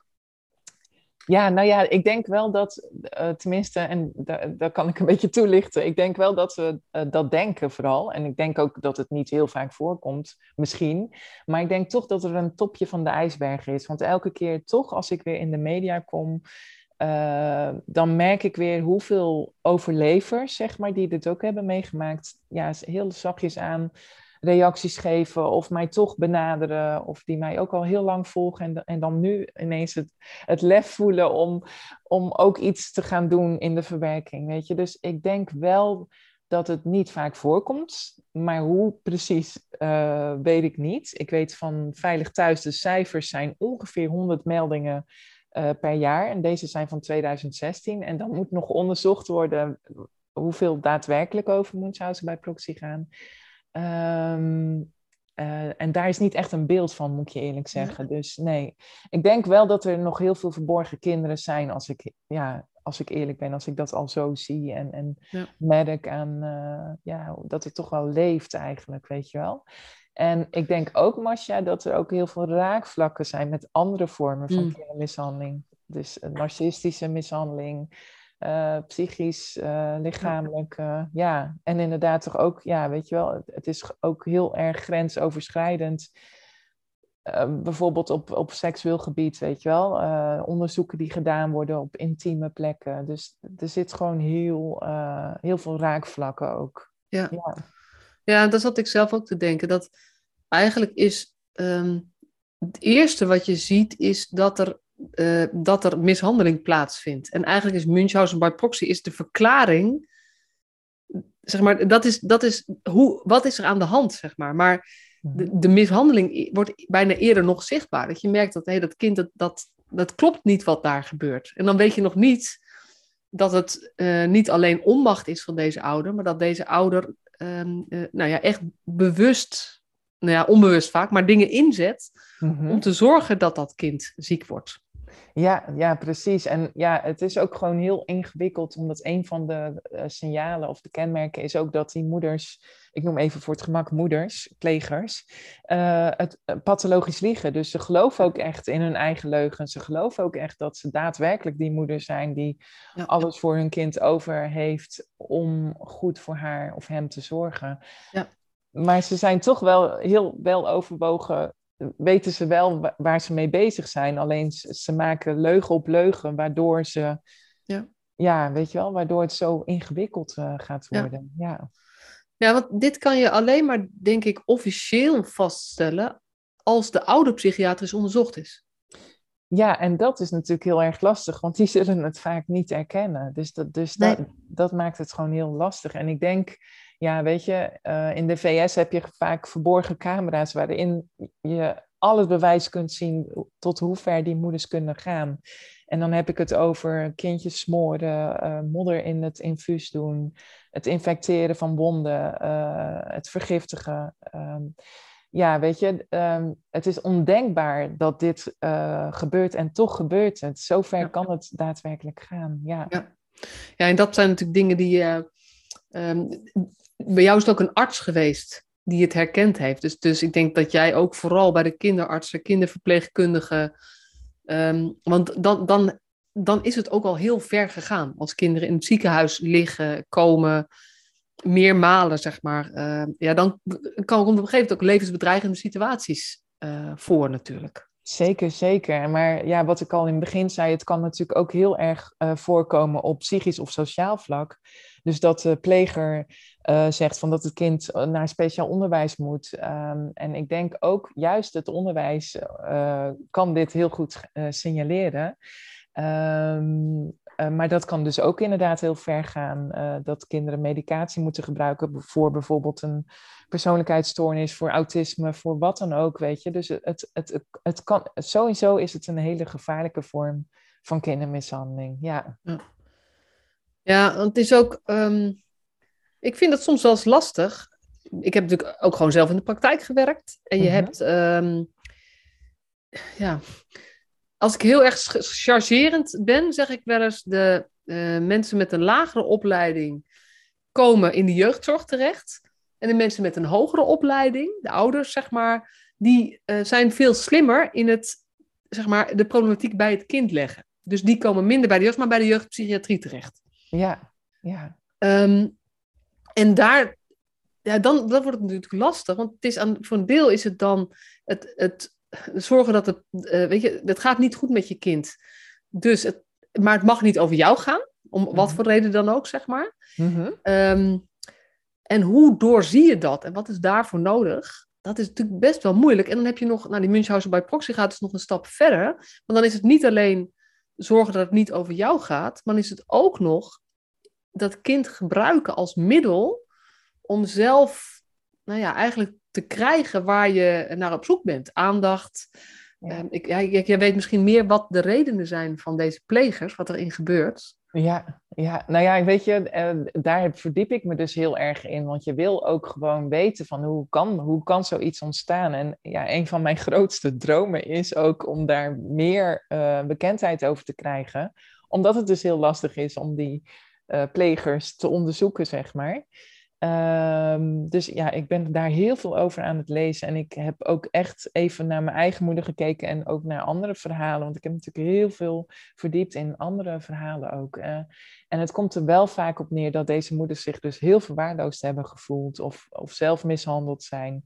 Ja, nou ja, ik denk wel dat, uh, tenminste, en daar kan ik een beetje toelichten. Ik denk wel dat we uh, dat denken vooral. En ik denk ook dat het niet heel vaak voorkomt, misschien. Maar ik denk toch dat er een topje van de ijsberg is. Want elke keer toch, als ik weer in de media kom, uh, dan merk ik weer hoeveel overlevers, zeg maar, die dit ook hebben meegemaakt, ja, heel zachtjes aan reacties geven of mij toch benaderen of die mij ook al heel lang volgen en, en dan nu ineens het, het lef voelen om, om ook iets te gaan doen in de verwerking, weet je. Dus ik denk wel dat het niet vaak voorkomt, maar hoe precies uh, weet ik niet. Ik weet van Veilig Thuis, de cijfers zijn ongeveer 100 meldingen uh, per jaar. En deze zijn van 2016. En dan moet nog onderzocht worden hoeveel daadwerkelijk over Munchausen bij proxy gaan. Um, uh, en daar is niet echt een beeld van, moet je eerlijk zeggen. Dus nee, ik denk wel dat er nog heel veel verborgen kinderen zijn, als ik, ja, als ik eerlijk ben, als ik dat al zo zie en, en ja. merk aan uh, ja, dat het toch wel leeft eigenlijk, weet je wel. En ik denk ook, Masha, dat er ook heel veel raakvlakken zijn met andere vormen van mm. kindermishandeling. Dus narcistische mishandeling, uh, psychisch, uh, lichamelijk. Uh, ja, en inderdaad toch ook, ja, weet je wel, het is ook heel erg grensoverschrijdend. bijvoorbeeld op, op seksueel gebied, weet je wel. onderzoeken die gedaan worden op intieme plekken. Dus er zit gewoon heel, heel veel raakvlakken ook. Ja. ja. Ja, dat zat ik zelf ook te denken. Dat eigenlijk is um, het eerste wat je ziet, is dat er, uh, dat er mishandeling plaatsvindt. En eigenlijk is Münchhausen by proxy is de verklaring. Zeg maar, dat is, dat is hoe, wat is er aan de hand, zeg maar. Maar de, mhm. de mishandeling wordt bijna eerder nog zichtbaar. Dat je merkt dat hey, dat kind, dat, dat, dat klopt niet wat daar gebeurt. En dan weet je nog niet dat het uh, niet alleen onmacht is van deze ouder, maar dat deze ouder um, uh, nou ja, echt bewust nou ja, onbewust vaak, maar dingen inzet mhm. om te zorgen dat dat kind ziek wordt. Ja, ja, precies. En ja, het is ook gewoon heel ingewikkeld, omdat een van de uh, signalen of de kenmerken is ook dat die moeders, ik noem even voor het gemak moeders, plegers, uh, het uh, pathologisch liegen. Dus ze geloven ook echt in hun eigen leugen. Ze geloven ook echt dat ze daadwerkelijk die moeder zijn die ja. alles voor hun kind over heeft om goed voor haar of hem te zorgen. Ja maar ze zijn toch wel heel wel overwogen. Weten ze wel waar ze mee bezig zijn. Alleen ze maken leugen op leugen, waardoor ze. Ja, ja weet je wel, waardoor het zo ingewikkeld uh, gaat worden. Ja. ja. Ja, want dit kan je alleen maar, denk ik, officieel vaststellen als de oude psychiatrisch onderzocht is. Ja, en dat is natuurlijk heel erg lastig, want die zullen het vaak niet erkennen. Dus, dat, dus dat, dat maakt het gewoon heel lastig. En ik denk, ja, weet je, uh, in de VS heb je vaak verborgen camera's waarin je al het bewijs kunt zien tot hoe ver die moeders kunnen gaan. En dan heb ik het over kindjes smoren, uh, modder in het infuus doen, het infecteren van wonden, uh, het vergiftigen. Um, ja, weet je, um, het is ondenkbaar dat dit uh, gebeurt en toch gebeurt het. Zover ja. kan het daadwerkelijk gaan. Ja. ja. Ja. en dat zijn natuurlijk dingen die. Um, bij jou is het ook een arts geweest die het herkend heeft. Dus, dus ik denk dat jij ook vooral bij de kinderartsen, kinderverpleegkundigen. Um, want dan, dan, dan is het ook al heel ver gegaan. Als kinderen in het ziekenhuis liggen, komen, meermalen, zeg maar. Uh, ja, dan kan op een gegeven moment ook levensbedreigende situaties uh, voor natuurlijk. Zeker, zeker. Maar ja, wat ik al in het begin zei, het kan natuurlijk ook heel erg uh, voorkomen op psychisch of sociaal vlak. Dus dat de pleger uh, zegt van dat het kind naar speciaal onderwijs moet. Um, en ik denk ook juist het onderwijs uh, kan dit heel goed signaleren. Um, maar dat kan dus ook inderdaad heel ver gaan. dat kinderen medicatie moeten gebruiken voor bijvoorbeeld een persoonlijkheidsstoornis, voor autisme, voor wat dan ook, weet je. Dus het, het, het, het kan, sowieso is het een hele gevaarlijke vorm van kindermishandeling, ja. Ja, want het is ook, um, ik vind het soms wel eens lastig. Ik heb natuurlijk ook gewoon zelf in de praktijk gewerkt. En je mm -hmm. hebt, um, ja, als ik heel erg chargerend ben, zeg ik wel eens, de uh, mensen met een lagere opleiding komen in de jeugdzorg terecht. En de mensen met een hogere opleiding, de ouders zeg maar, die uh, zijn veel slimmer in het, zeg maar, de problematiek bij het kind leggen. Dus die komen minder bij de jeugd, maar bij de jeugdpsychiatrie terecht. Ja, ja. Um, en daar, ja, dan, dan wordt het natuurlijk lastig, want het is aan, voor een deel is het dan het, het zorgen dat het, uh, weet je, het gaat niet goed met je kind. Dus het, maar het mag niet over jou gaan, om wat Mhm. voor reden dan ook, zeg maar. Mhm. Um, en hoe doorzie je dat en wat is daarvoor nodig? Dat is natuurlijk best wel moeilijk. En dan heb je nog, nou die Münchhausen bij proxy gaat dus nog een stap verder. Want dan is het niet alleen zorgen dat het niet over jou gaat, maar dan is het ook nog dat kind gebruiken als middel om zelf, nou ja, eigenlijk te krijgen waar je naar op zoek bent. Aandacht. Ja. Um, ik, ja, jij weet misschien meer wat de redenen zijn van deze plegers, wat erin gebeurt. Ja, ja, nou ja, weet je, eh, daar verdiep ik me dus heel erg in. Want je wil ook gewoon weten van hoe kan, hoe kan zoiets ontstaan. En ja, een van mijn grootste dromen is ook om daar meer uh, bekendheid over te krijgen. Omdat het dus heel lastig is om die plegers te onderzoeken, zeg maar. Um, dus ja, ik ben daar heel veel over aan het lezen. En ik heb ook echt even naar mijn eigen moeder gekeken en ook naar andere verhalen. Want ik heb natuurlijk heel veel verdiept in andere verhalen ook. Uh, en het komt er wel vaak op neer dat deze moeders zich dus heel verwaarloosd hebben gevoeld. Of, of zelf mishandeld zijn.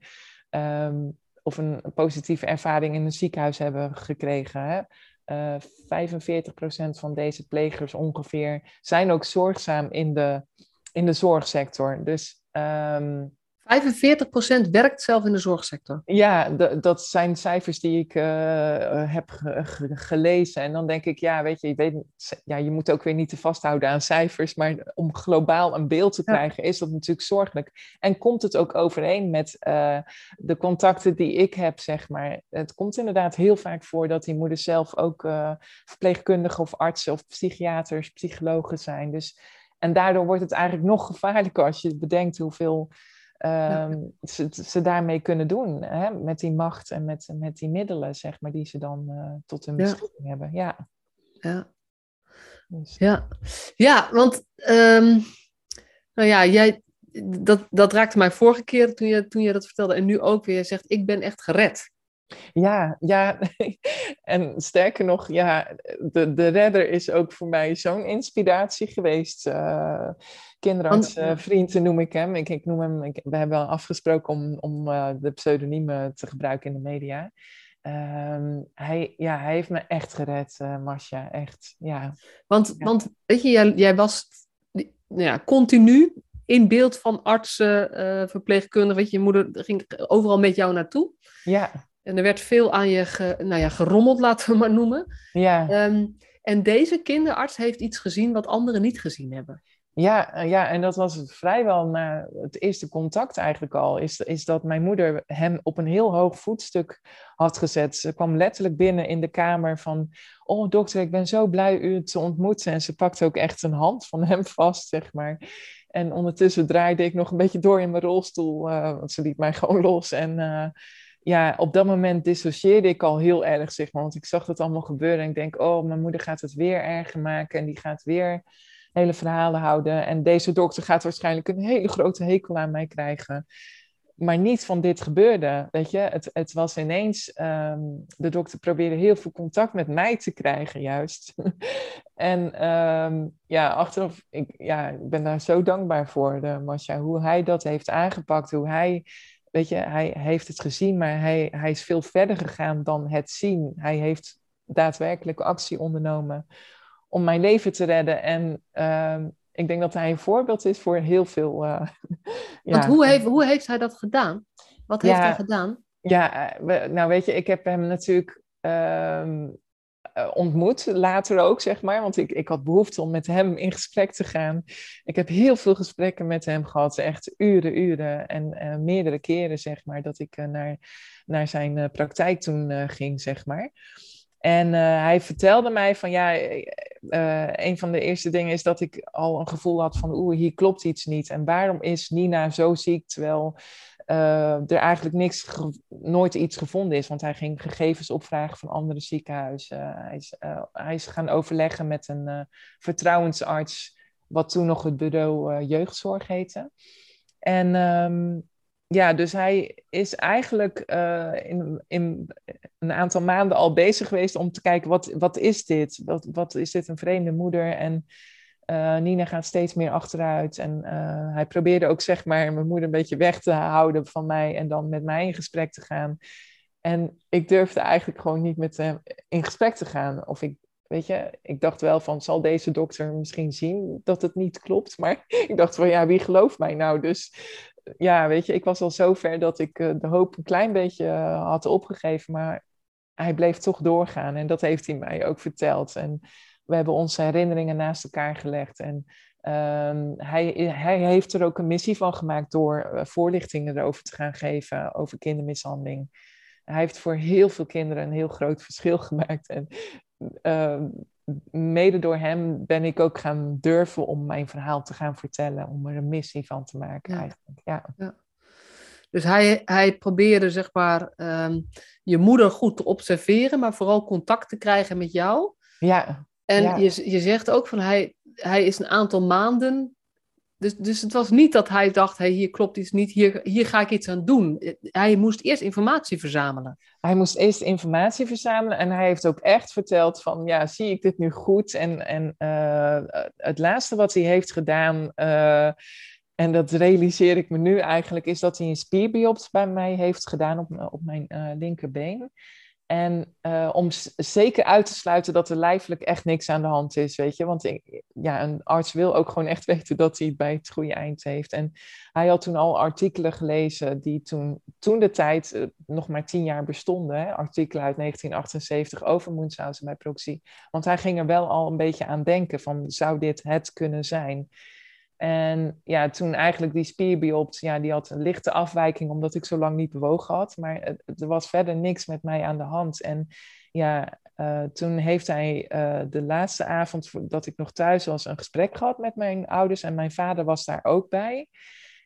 Um, of een, een positieve ervaring in een ziekenhuis hebben gekregen. Hè? Uh, 45% van deze plegers ongeveer zijn ook zorgzaam in de in de zorgsector. Dus, um, 45% werkt zelf in de zorgsector. Ja, dat zijn cijfers die ik uh, heb ge ge gelezen. En dan denk ik, ja, weet je, je, weet, ja, je moet ook weer niet te vasthouden aan cijfers. Maar om globaal een beeld te krijgen, ja. is dat natuurlijk zorgelijk. En komt het ook overeen met uh, de contacten die ik heb, zeg maar. Het komt inderdaad heel vaak voor dat die moeders zelf ook uh, verpleegkundigen of artsen of psychiaters, psychologen zijn. Dus en daardoor wordt het eigenlijk nog gevaarlijker als je bedenkt hoeveel um, ze, ze, daarmee kunnen doen. Hè? Met die macht en met, met die middelen, zeg maar, die ze dan uh, tot hun beschikking hebben. Ja. Ja. Dus. ja. ja, want um, nou ja, jij, dat, dat raakte mij vorige keer toen je, toen je dat vertelde. En nu ook weer zegt, ik ben echt gered. Ja, ja. En sterker nog, ja, de, de redder is ook voor mij zo'n inspiratie geweest. Uh, kinderarts, uh, vriend noem ik hem. Ik, ik noem hem ik, we hebben afgesproken om, om uh, de pseudoniemen te gebruiken in de media. Um, hij, ja, hij heeft me echt gered, uh, Masha. Echt, ja. Want, ja. want weet je, jij, jij was ja, continu in beeld van artsen, verpleegkundigen. Weet je, je moeder ging overal met jou naartoe. Ja. En er werd veel aan je ge, nou ja, gerommeld, laten we maar noemen. Ja. Um, en deze kinderarts heeft iets gezien wat anderen niet gezien hebben. Ja, ja, en dat was vrijwel na het eerste contact eigenlijk al. Is, is dat mijn moeder hem op een heel hoog voetstuk had gezet. Ze kwam letterlijk binnen in de kamer van... Oh dokter, ik ben zo blij u te ontmoeten. En ze pakte ook echt een hand van hem vast, zeg maar. En ondertussen draaide ik nog een beetje door in mijn rolstoel. Uh, want ze liet mij gewoon los. En uh, ja, op dat moment dissocieerde ik al heel erg, zeg maar. Want ik zag dat allemaal gebeuren. En ik denk, oh, mijn moeder gaat het weer erger maken. En die gaat weer hele verhalen houden. En deze dokter gaat waarschijnlijk een hele grote hekel aan mij krijgen. Maar niet van dit gebeurde, weet je. Het, het was ineens, um, de dokter probeerde heel veel contact met mij te krijgen, juist. en um, ja, achteraf, ik, ja, ik ben daar zo dankbaar voor, de Masha, hoe hij dat heeft aangepakt, hoe hij weet je, hij heeft het gezien, maar hij, hij is veel verder gegaan dan het zien. Hij heeft daadwerkelijk actie ondernomen om mijn leven te redden. En uh, ik denk dat hij een voorbeeld is voor heel veel. Uh, Want hoe heeft, hoe heeft hij dat gedaan? Wat heeft hij gedaan? Ja, eh, nou weet je, ik heb hem natuurlijk uh, ontmoet, later ook, zeg maar. Want ik, ik had behoefte om met hem in gesprek te gaan. Ik heb heel veel gesprekken met hem gehad, echt uren, uren. En uh, meerdere keren, zeg maar, dat ik naar, naar zijn praktijk toen ging, zeg maar. En hij vertelde mij van ja, uh, een van de eerste dingen is dat ik al een gevoel had van oeh, hier klopt iets niet. En waarom is Nina zo ziek terwijl uh, er eigenlijk niks, nooit iets gevonden is? Want hij ging gegevens opvragen van andere ziekenhuizen. hij, is, hij is gaan overleggen met een vertrouwensarts, wat toen nog het bureau jeugdzorg heette. En um, ja, dus hij is eigenlijk uh, in, in een aantal maanden al bezig geweest om te kijken, wat, wat is dit? Wat, wat is dit een vreemde moeder? En uh, Nina gaat steeds meer achteruit. En uh, hij probeerde ook, zeg maar, mijn moeder een beetje weg te houden van mij en dan met mij in gesprek te gaan. En ik durfde eigenlijk gewoon niet met hem in gesprek te gaan. Of ik, weet je, ik dacht wel van, zal deze dokter misschien zien dat het niet klopt? Maar ik dacht van, ja, wie gelooft mij nou? Dus ja, weet je, ik was al zo ver dat ik uh, de hoop een klein beetje uh, had opgegeven, maar hij bleef toch doorgaan en dat heeft hij mij ook verteld. En we hebben onze herinneringen naast elkaar gelegd en um, hij, hij heeft er ook een missie van gemaakt door uh, voorlichtingen erover te gaan geven over kindermishandeling. Hij heeft voor heel veel kinderen een heel groot verschil gemaakt. En uh, mede door hem ben ik ook gaan durven om mijn verhaal te gaan vertellen, om er een missie van te maken eigenlijk. Ja. ja. Dus hij, hij probeerde zeg maar um, je moeder goed te observeren, maar vooral contact te krijgen met jou. Ja. En ja. Je, je zegt ook van hij, hij is een aantal maanden dus, dus het was niet dat hij dacht, hey, hier klopt iets niet, hier, hier ga ik iets aan doen. Hij moest eerst informatie verzamelen. Hij moest eerst informatie verzamelen en hij heeft ook echt verteld van, ja, zie ik dit nu goed? En, en uh, het laatste wat hij heeft gedaan, uh, en dat realiseer ik me nu eigenlijk, is dat hij een spierbiopt bij mij heeft gedaan op, op mijn uh, linkerbeen. En uh, om zeker uit te sluiten dat er lijfelijk echt niks aan de hand is, weet je. Want ja, een arts wil ook gewoon echt weten dat hij het bij het goede eind heeft. En hij had toen al artikelen gelezen die toen, toen de tijd uh, nog maar tien jaar bestonden. Hè? Artikelen uit 1978 over Munchausen bij proxy. Want hij ging er wel al een beetje aan denken van, zou dit het kunnen zijn? En ja, toen eigenlijk die spierbiopt, ja, die had een lichte afwijking omdat ik zo lang niet bewogen had. Maar er was verder niks met mij aan de hand. En ja, uh, toen heeft hij uh, de laatste avond dat ik nog thuis was een gesprek gehad met mijn ouders. En mijn vader was daar ook bij.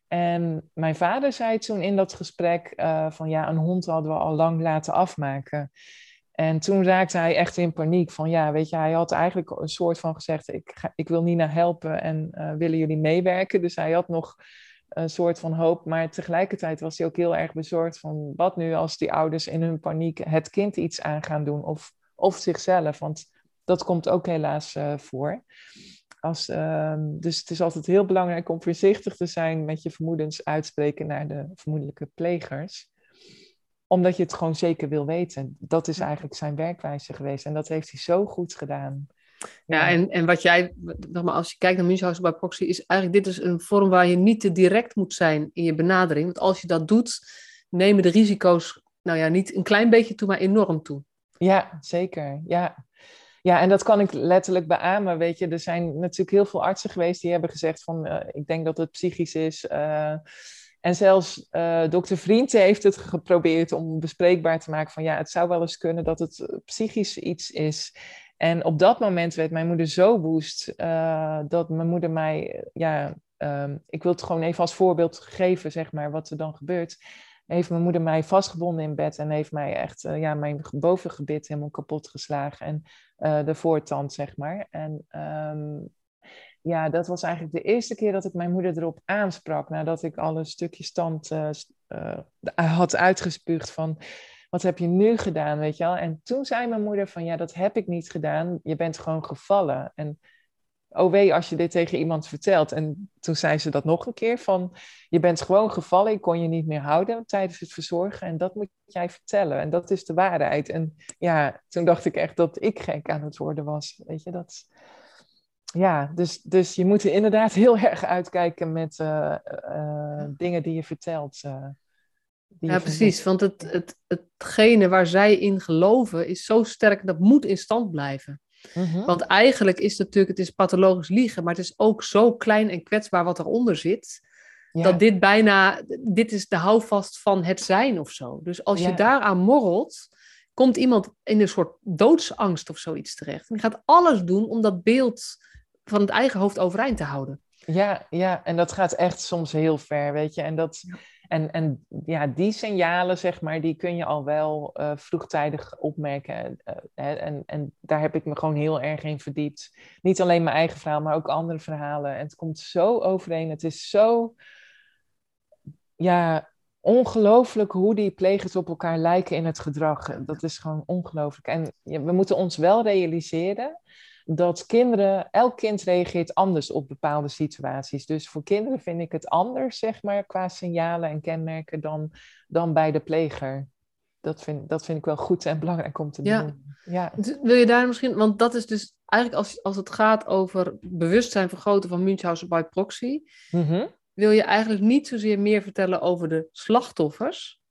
En mijn vader zei toen in dat gesprek uh, van ja, een hond hadden we al lang laten afmaken. En toen raakte hij echt in paniek van ja, weet je, hij had eigenlijk een soort van gezegd, ik, ga, ik wil Nina helpen en uh, willen jullie meewerken? Dus hij had nog een soort van hoop, maar tegelijkertijd was hij ook heel erg bezorgd van wat nu als die ouders in hun paniek het kind iets aan gaan doen of, of zichzelf, want dat komt ook helaas uh, voor. Als, uh, dus het is altijd heel belangrijk om voorzichtig te zijn met je vermoedens uitspreken naar de vermoedelijke plegers omdat je het gewoon zeker wil weten. Dat is eigenlijk zijn werkwijze geweest. En dat heeft hij zo goed gedaan. Ja, en, en wat jij, maar als je kijkt naar Münchhausen bij proxy, is eigenlijk dit is een vorm waar je niet te direct moet zijn in je benadering. Want als je dat doet, nemen de risico's, nou ja, niet een klein beetje toe, maar enorm toe. Ja, zeker. Ja. Ja, en dat kan ik letterlijk beamen. Weet je, er zijn natuurlijk heel veel artsen geweest die hebben gezegd van eh, ik denk dat het psychisch is. Uh, en zelfs uh, dokter Vrienden heeft het geprobeerd om bespreekbaar te maken van ja, het zou wel eens kunnen dat het psychisch iets is. En op dat moment werd mijn moeder zo woest dat mijn moeder mij, ja, um, ik wil het gewoon even als voorbeeld geven, zeg maar, wat er dan gebeurt heeft mijn moeder mij vastgebonden in bed en heeft mij echt ja, mijn bovengebit helemaal kapot geslagen. En de voortand, zeg maar. En um, ja, dat was eigenlijk de eerste keer dat ik mijn moeder erop aansprak. Nadat ik al een stukje stand uh, had uitgespuugd van... Wat heb je nu gedaan, weet je wel? En toen zei mijn moeder van... Ja, dat heb ik niet gedaan. Je bent gewoon gevallen. En oh wee als je dit tegen iemand vertelt. En toen zei ze dat nog een keer van, je bent gewoon gevallen, ik kon je niet meer houden tijdens het verzorgen en dat moet jij vertellen en dat is de waarheid. En ja, toen dacht ik echt dat ik gek aan het worden was, weet je, dat... Ja, dus, dus je moet er inderdaad heel erg uitkijken met uh, uh, dingen die je vertelt. Uh, die ja, precies. Want het, het, hetgene waar zij in geloven is zo sterk, dat moet in stand blijven. Mhm. Want eigenlijk is het natuurlijk, het is pathologisch liegen, maar het is ook zo klein en kwetsbaar wat eronder zit. Dat dit bijna, dit is de houvast van het zijn of zo. Dus als je daaraan morrelt, komt iemand in een soort doodsangst of zoiets terecht. En die gaat alles doen om dat beeld van het eigen hoofd overeind te houden. Ja, ja, en dat gaat echt soms heel ver, weet je. En dat, en, en ja, die signalen, zeg maar, die kun je al wel uh, vroegtijdig opmerken. Uh, hè, en, en daar heb ik me gewoon heel erg in verdiept. Niet alleen mijn eigen verhaal, maar ook andere verhalen. En het komt zo overeen. Het is zo, ja, ongelooflijk hoe die plegers op elkaar lijken in het gedrag. Dat is gewoon ongelooflijk. En we moeten ons wel realiseren dat kinderen, elk kind reageert anders op bepaalde situaties. Dus voor kinderen vind ik het anders, zeg maar, qua signalen en kenmerken dan, dan bij de pleger. Dat vind, dat vind ik wel goed en belangrijk om te doen. Ja. Wil je daar misschien, want dat is dus eigenlijk als, als het gaat over bewustzijn vergroten van Münchhausen by proxy, mm wil je eigenlijk niet zozeer meer vertellen over de slachtoffers,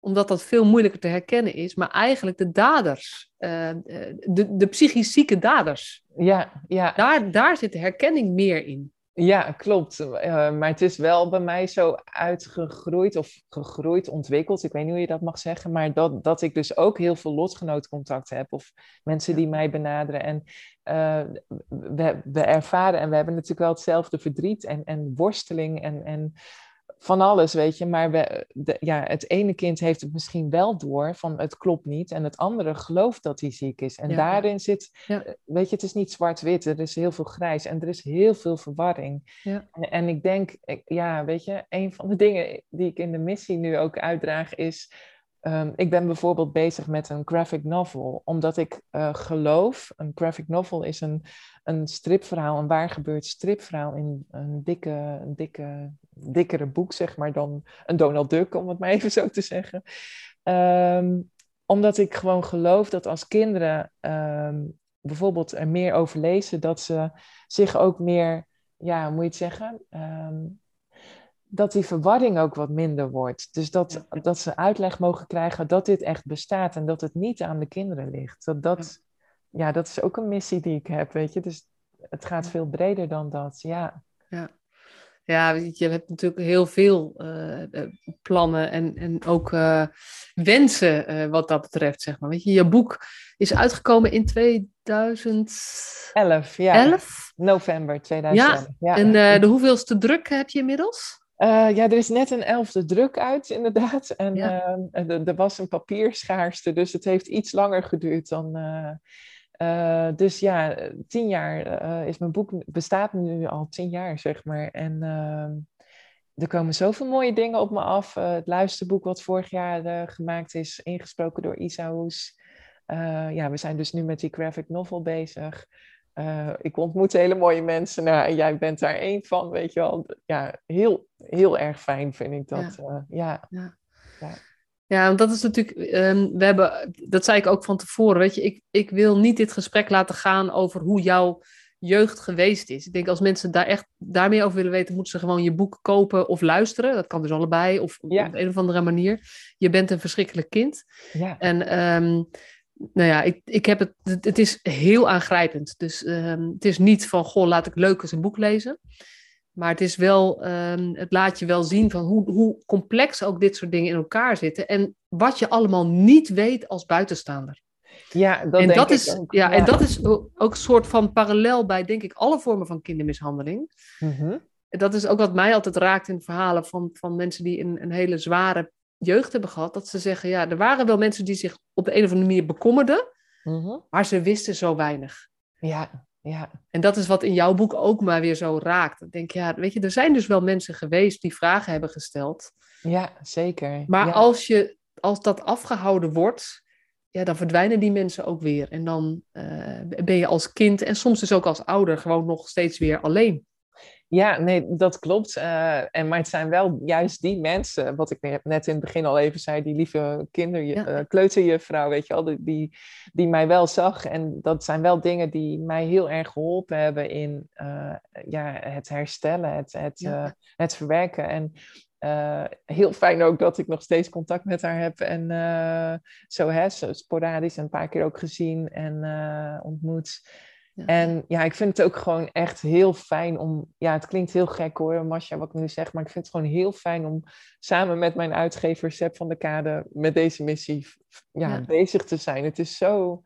omdat dat veel moeilijker te herkennen is, maar eigenlijk de daders, uh, de, de psychisch zieke daders. Ja, ja. Daar, daar zit de herkenning meer in. Ja, klopt. Uh, maar het is wel bij mij zo uitgegroeid of gegroeid, ontwikkeld. Ik weet niet hoe je dat mag zeggen. Maar dat, dat ik dus ook heel veel lotgenootcontact heb. Of mensen die mij benaderen. En uh, we, we ervaren en we hebben natuurlijk wel hetzelfde verdriet en, en worsteling. En, en van alles, weet je. Maar we, de, ja, het ene kind heeft het misschien wel door van het klopt niet. En het andere gelooft dat hij ziek is. En daarin zit, ja. Eh, weet je, het is niet zwart-wit. Er is heel veel grijs en er is heel veel verwarring. Ja. En, en, ik denk, ja, weet je, een van de dingen die ik in de missie nu ook uitdraag is Um, ik ben bijvoorbeeld bezig met een graphic novel, omdat ik uh, geloof, een graphic novel is een, een stripverhaal, een waar gebeurd stripverhaal in een dikke, dikke, dikkere boek, zeg maar, dan een Donald Duck, om het maar even zo te zeggen. Um, omdat ik gewoon geloof dat als kinderen um, bijvoorbeeld er meer over lezen, dat ze zich ook meer, ja, hoe moet je het zeggen? dat die verwarring ook wat minder wordt. Dus dat, dat ze uitleg mogen krijgen dat dit echt bestaat en dat het niet aan de kinderen ligt. Dat, dat, ja. dat is ook een missie die ik heb, weet je. Dus het gaat veel breder dan dat, ja. Ja, ja je hebt natuurlijk heel veel uh, plannen en, en ook uh, wensen uh, wat dat betreft, zeg maar. Weet je, je boek is uitgekomen in 2011. ja. 11? November 2011. Ja, ja. en de hoeveelste druk heb je inmiddels? Ja, er is net een elfde druk uit, inderdaad. En ja. uh, er was een papierschaarste, dus het heeft iets langer geduurd dan. Uh, dus ja, tien jaar is mijn boek bestaat nu al tien jaar, zeg maar. En ehm, er komen zoveel mooie dingen op me af. het luisterboek wat vorig jaar gemaakt is, ingesproken door Isa Hoes. ja, we zijn dus nu met die graphic novel bezig. Ik ontmoet hele mooie mensen nou, en jij bent daar één van, weet je wel. Ja, heel, heel erg fijn vind ik dat. Ja, ja. ja. ja. Ja. want dat is natuurlijk, um, we hebben, dat zei ik ook van tevoren, weet je, ik, ik wil niet dit gesprek laten gaan over hoe jouw jeugd geweest is. Ik denk als mensen daar echt daarmee over willen weten, moeten ze gewoon je boek kopen of luisteren. Dat kan dus allebei, of ja. op een of andere manier. Je bent een verschrikkelijk kind. Ja. En um, nou ja, ik, ik heb het, het, is heel aangrijpend. Dus ehm, het is niet van, goh, laat ik leuk eens een boek lezen. Maar het is wel, ehm, het laat je wel zien van hoe, hoe complex ook dit soort dingen in elkaar zitten. En wat je allemaal niet weet als buitenstaander. Ja, dat en dat is, ook. Ja, en dat is ook een soort van parallel bij, denk ik, alle vormen van kindermishandeling. Mm Dat is ook wat mij altijd raakt in verhalen van, van mensen die een, een hele zware jeugd hebben gehad. Dat ze zeggen, ja, er waren wel mensen die zich op de een of andere manier bekommerden, mhm. maar ze wisten zo weinig. Ja, ja. En dat is wat in jouw boek ook maar weer zo raakt. Ik denk, ja, weet je, er zijn dus wel mensen geweest die vragen hebben gesteld. Ja, zeker. Maar als, je, als dat afgehouden wordt, ja, dan verdwijnen die mensen ook weer. En dan uh, ben je als kind en soms dus ook als ouder gewoon nog steeds weer alleen. Ja, nee, dat klopt. Uh, en, maar het zijn wel juist die mensen, wat ik net in het begin al even zei, die lieve kinder, ja. uh, kleuterjuffrouw, weet je wel, die, die mij wel zag. En dat zijn wel dingen die mij heel erg geholpen hebben in uh, ja, het herstellen, het, het, het verwerken. En heel fijn ook dat ik nog steeds contact met haar heb. En zo, hè, sporadisch een paar keer ook gezien en ontmoet. En ja, ik vind het ook gewoon echt heel fijn om, ja, het klinkt heel gek hoor, Masha, wat ik nu zeg, maar ik vind het gewoon heel fijn om samen met mijn uitgever Seb van de Kade met deze missie ja, bezig te zijn. Het is zo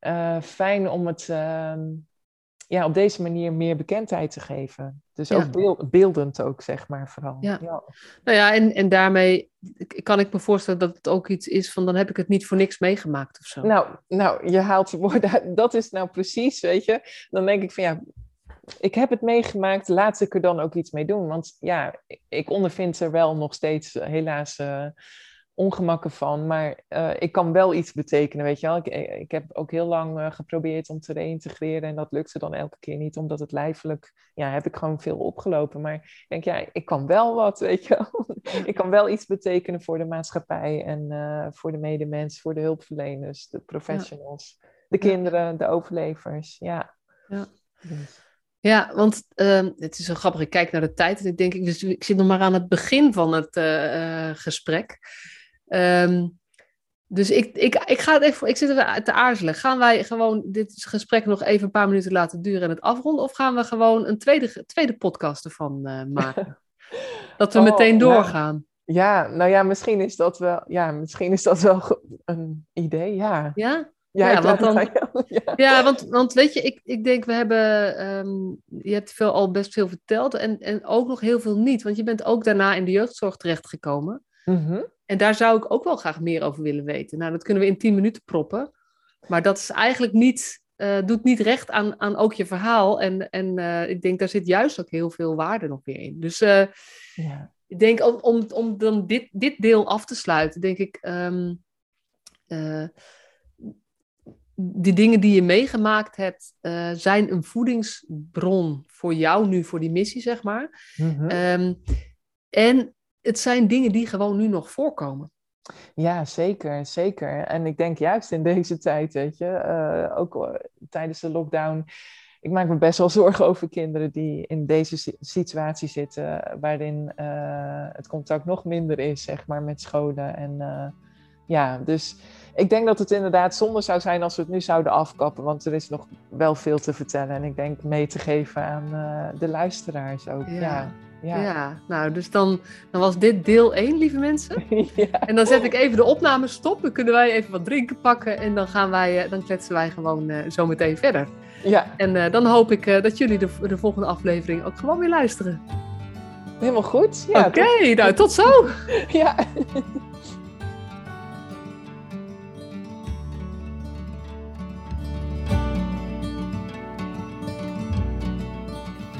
uh, fijn om het, uh, ja, op deze manier meer bekendheid te geven. Dus ook beeldend ook, zeg maar, vooral. Ja. Nou ja, en, en daarmee kan ik me voorstellen dat het ook iets is van... dan heb ik het niet voor niks meegemaakt of zo. Nou, nou je haalt de woorden Dat is nou precies, weet je. Dan denk ik van ja, ik heb het meegemaakt, laat ik er dan ook iets mee doen. Want ja, ik ondervind er wel nog steeds helaas... Uh, ongemakken van, maar uh, ik kan wel iets betekenen, weet je wel. Ik, ik heb ook heel lang uh, geprobeerd om te reïntegreren en dat lukte dan elke keer niet, omdat het lijfelijk, ja, heb ik gewoon veel opgelopen. Maar ik denk, ja, ik kan wel wat, weet je wel. ik kan wel iets betekenen voor de maatschappij en uh, voor de medemens, voor de hulpverleners, de professionals, ja. de kinderen, de overlevers, ja. Ja. Dus. Ja, want uh, het is zo grappig. Ik kijk naar de tijd en ik denk, dus ik zit nog maar aan het begin van het uh, gesprek. Um, dus ik, ik, ik ga het even, ik zit even te aarzelen. Gaan wij gewoon dit gesprek nog even een paar minuten laten duren en het afronden? Of gaan we gewoon een tweede, tweede podcast ervan uh, maken? dat we oh, meteen doorgaan. ja, nou ja, misschien is dat wel, ja, misschien is dat wel een idee, ja. Ja? Ja, ja want, dan, ja. ja. want, want weet je, ik, ik denk we hebben, um, je hebt veel, al best veel verteld en, en ook nog heel veel niet. Want je bent ook daarna in de jeugdzorg terechtgekomen. Mm en daar zou ik ook wel graag meer over willen weten. Nou, dat kunnen we in tien minuten proppen. Maar dat is eigenlijk niet, uh, doet niet recht aan, aan ook je verhaal. En, en uh, ik denk, daar zit juist ook heel veel waarde nog weer in. Dus uh, ja. ik denk, om, om, om dan dit, dit deel af te sluiten, denk ik... Um, die dingen die je meegemaakt hebt, zijn een voedingsbron voor jou nu, voor die missie, zeg maar. Mm -hmm. um, en het zijn dingen die gewoon nu nog voorkomen. Ja, zeker, zeker. En ik denk juist in deze tijd, weet je, uh, ook uh, tijdens de lockdown, ik maak me best wel zorgen over kinderen die in deze situatie zitten, waarin uh, het contact nog minder is, zeg maar, met scholen. En ja, dus ik denk dat het inderdaad zonde zou zijn als we het nu zouden afkappen, want er is nog wel veel te vertellen. En ik denk mee te geven aan de luisteraars ook. ja. Ja. Ja, nou, dus dan, dan was dit deel 1, lieve mensen. ja. En dan zet ik even de opname stop. Dan kunnen wij even wat drinken pakken. En dan, gaan wij, eh, dan kletsen wij gewoon uh, zo meteen verder. Ja. En uh, dan hoop ik uh, dat jullie de, de volgende aflevering ook gewoon weer luisteren. Helemaal goed. Ja, Oké, okay, nou tot zo. ja.